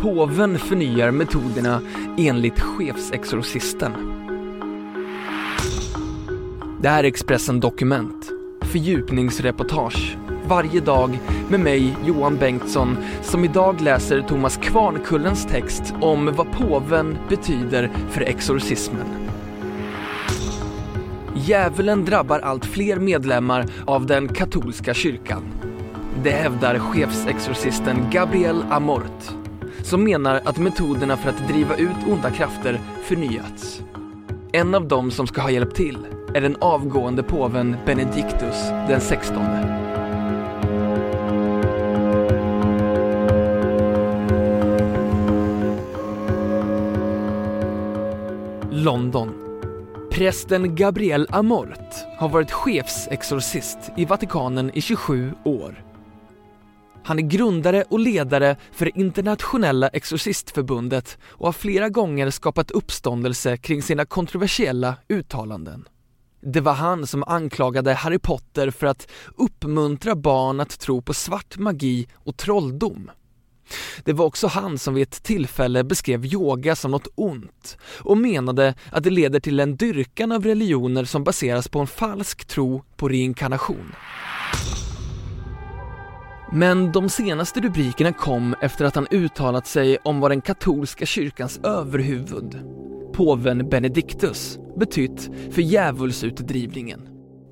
Påven förnyar metoderna enligt chefsexorcisten. Det här är Expressen Dokument. Fördjupningsreportage. Varje dag med mig, Johan Bengtsson, som idag läser Thomas Kvarnkullens text om vad påven betyder för exorcismen. Djävulen drabbar allt fler medlemmar av den katolska kyrkan. Det hävdar chefsexorcisten Gabriel Amort som menar att metoderna för att driva ut onda krafter förnyats. En av dem som ska ha hjälpt till är den avgående påven Benedictus den 16. London. Prästen Gabriel Amort har varit chefsexorcist i Vatikanen i 27 år. Han är grundare och ledare för det internationella exorcistförbundet och har flera gånger skapat uppståndelse kring sina kontroversiella uttalanden. Det var han som anklagade Harry Potter för att uppmuntra barn att tro på svart magi och trolldom. Det var också han som vid ett tillfälle beskrev yoga som något ont och menade att det leder till en dyrkan av religioner som baseras på en falsk tro på reinkarnation. Men de senaste rubrikerna kom efter att han uttalat sig om vad den katolska kyrkans överhuvud, påven Benedictus, betytt för djävulsutdrivningen.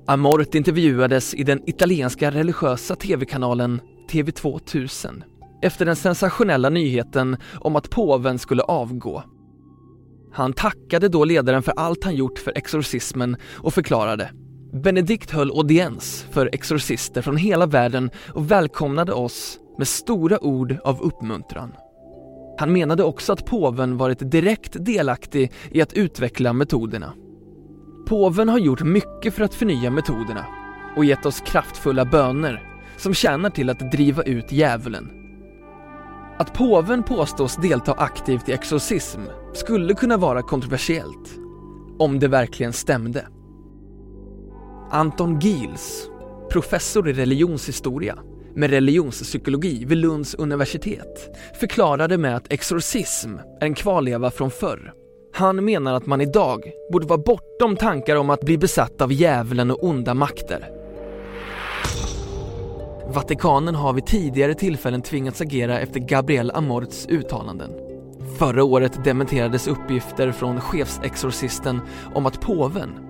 Amort intervjuades i den italienska religiösa tv-kanalen TV2000 efter den sensationella nyheten om att påven skulle avgå. Han tackade då ledaren för allt han gjort för exorcismen och förklarade Benedikt höll audiens för exorcister från hela världen och välkomnade oss med stora ord av uppmuntran. Han menade också att påven varit direkt delaktig i att utveckla metoderna. Påven har gjort mycket för att förnya metoderna och gett oss kraftfulla böner som tjänar till att driva ut djävulen. Att påven påstås delta aktivt i exorcism skulle kunna vara kontroversiellt, om det verkligen stämde. Anton Giels, professor i religionshistoria med religionspsykologi vid Lunds universitet, förklarade med att exorcism är en kvarleva från förr. Han menar att man idag borde vara bortom tankar om att bli besatt av djävulen och onda makter. Vatikanen har vid tidigare tillfällen tvingats agera efter Gabriel Amorts uttalanden. Förra året dementerades uppgifter från chefsexorcisten om att påven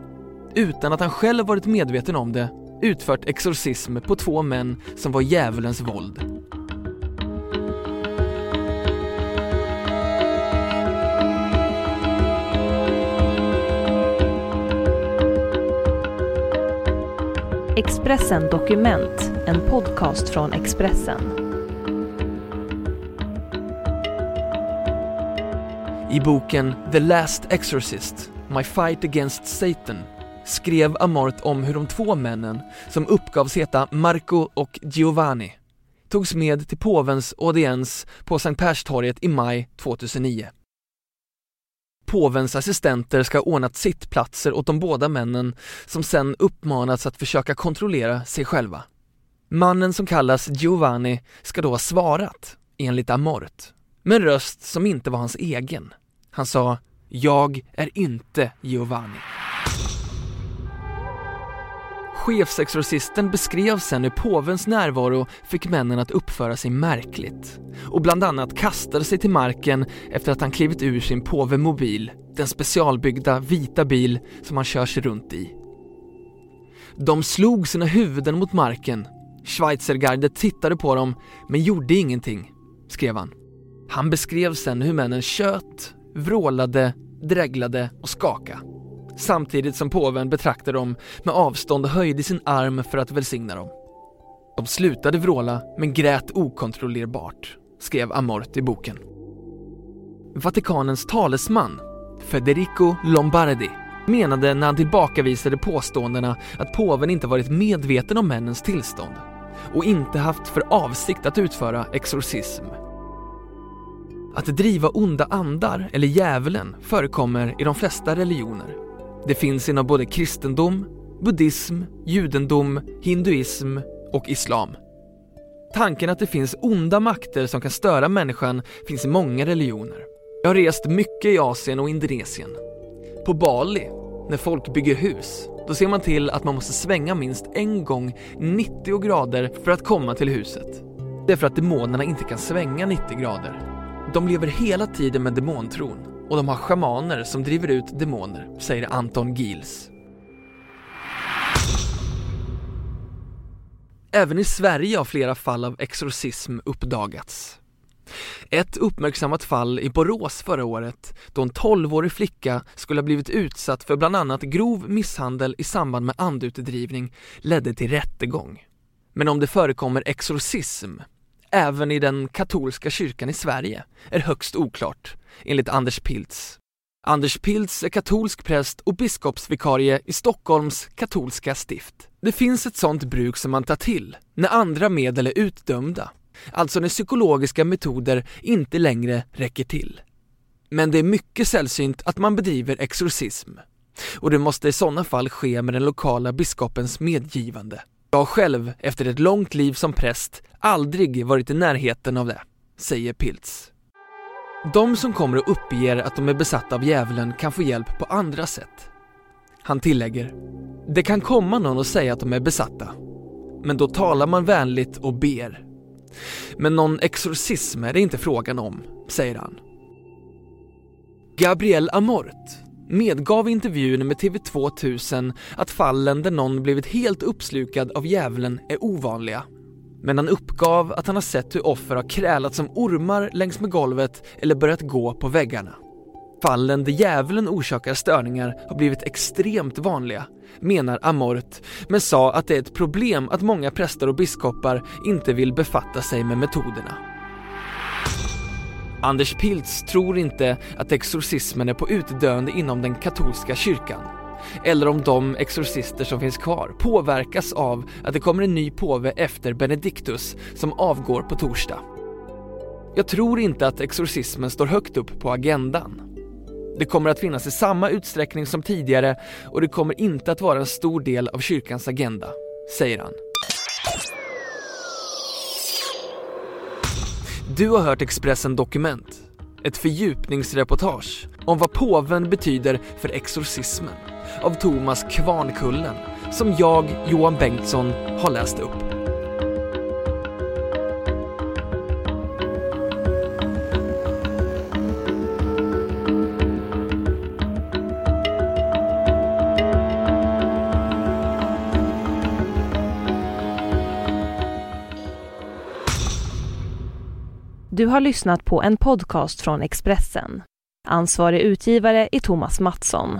utan att han själv varit medveten om det, utfört exorcism på två män som var djävulens våld. Expressen Dokument, en podcast från Expressen. I boken The Last Exorcist, My Fight Against Satan skrev Amort om hur de två männen, som uppgavs heta Marco och Giovanni, togs med till påvens audiens på Sankt Perstorget i maj 2009. Påvens assistenter ska ha ordnat sittplatser åt de båda männen som sen uppmanats att försöka kontrollera sig själva. Mannen som kallas Giovanni ska då ha svarat, enligt Amort, med en röst som inte var hans egen. Han sa “Jag är inte Giovanni”. Chefsexorcisten beskrev sen hur påvens närvaro fick männen att uppföra sig märkligt och bland annat kastade sig till marken efter att han klivit ur sin påvemobil, den specialbyggda vita bil som han kör sig runt i. De slog sina huvuden mot marken. Schweizergardet tittade på dem men gjorde ingenting, skrev han. Han beskrev sen hur männen tjöt, vrålade, dreglade och skakade samtidigt som påven betraktade dem med avstånd och höjde sin arm för att välsigna dem. De slutade vråla men grät okontrollerbart skrev Amort i boken. Vatikanens talesman, Federico Lombardi, menade när han tillbakavisade påståendena att påven inte varit medveten om männens tillstånd och inte haft för avsikt att utföra exorcism. Att driva onda andar eller djävulen förekommer i de flesta religioner. Det finns inom både kristendom, buddhism, judendom, hinduism och islam. Tanken att det finns onda makter som kan störa människan finns i många religioner. Jag har rest mycket i Asien och Indonesien. På Bali, när folk bygger hus, då ser man till att man måste svänga minst en gång 90 grader för att komma till huset. Det är för att demonerna inte kan svänga 90 grader. De lever hela tiden med demontron och de har schamaner som driver ut demoner, säger Anton Giels. Även i Sverige har flera fall av exorcism uppdagats. Ett uppmärksammat fall i Borås förra året då en 12-årig flicka skulle ha blivit utsatt för bland annat grov misshandel i samband med andutdrivning ledde till rättegång. Men om det förekommer exorcism även i den katolska kyrkan i Sverige är högst oklart, enligt Anders Piltz. Anders Piltz är katolsk präst och biskopsvikarie i Stockholms katolska stift. Det finns ett sådant bruk som man tar till när andra medel är utdömda, alltså när psykologiska metoder inte längre räcker till. Men det är mycket sällsynt att man bedriver exorcism och det måste i sådana fall ske med den lokala biskopens medgivande. Jag har själv, efter ett långt liv som präst, aldrig varit i närheten av det, säger Piltz. De som kommer och uppger att de är besatta av djävulen kan få hjälp på andra sätt. Han tillägger, det kan komma någon och säga att de är besatta, men då talar man vänligt och ber. Men någon exorcism är det inte frågan om, säger han. Gabriel Amort medgav i intervjun med TV 2000 att fallen där någon blivit helt uppslukad av djävulen är ovanliga. Men han uppgav att han har sett hur offer har krälat som ormar längs med golvet eller börjat gå på väggarna. Fallen där djävulen orsakar störningar har blivit extremt vanliga, menar Amort, men sa att det är ett problem att många präster och biskopar inte vill befatta sig med metoderna. Anders Piltz tror inte att exorcismen är på utdöende inom den katolska kyrkan eller om de exorcister som finns kvar påverkas av att det kommer en ny påve efter Benedictus som avgår på torsdag. Jag tror inte att exorcismen står högt upp på agendan. Det kommer att finnas i samma utsträckning som tidigare och det kommer inte att vara en stor del av kyrkans agenda, säger han. Du har hört Expressen Dokument, ett fördjupningsreportage om vad påven betyder för exorcismen av Thomas Kvarnkullen som jag, Johan Bengtsson, har läst upp. Du har lyssnat på en podcast från Expressen. Ansvarig utgivare är Thomas Mattsson.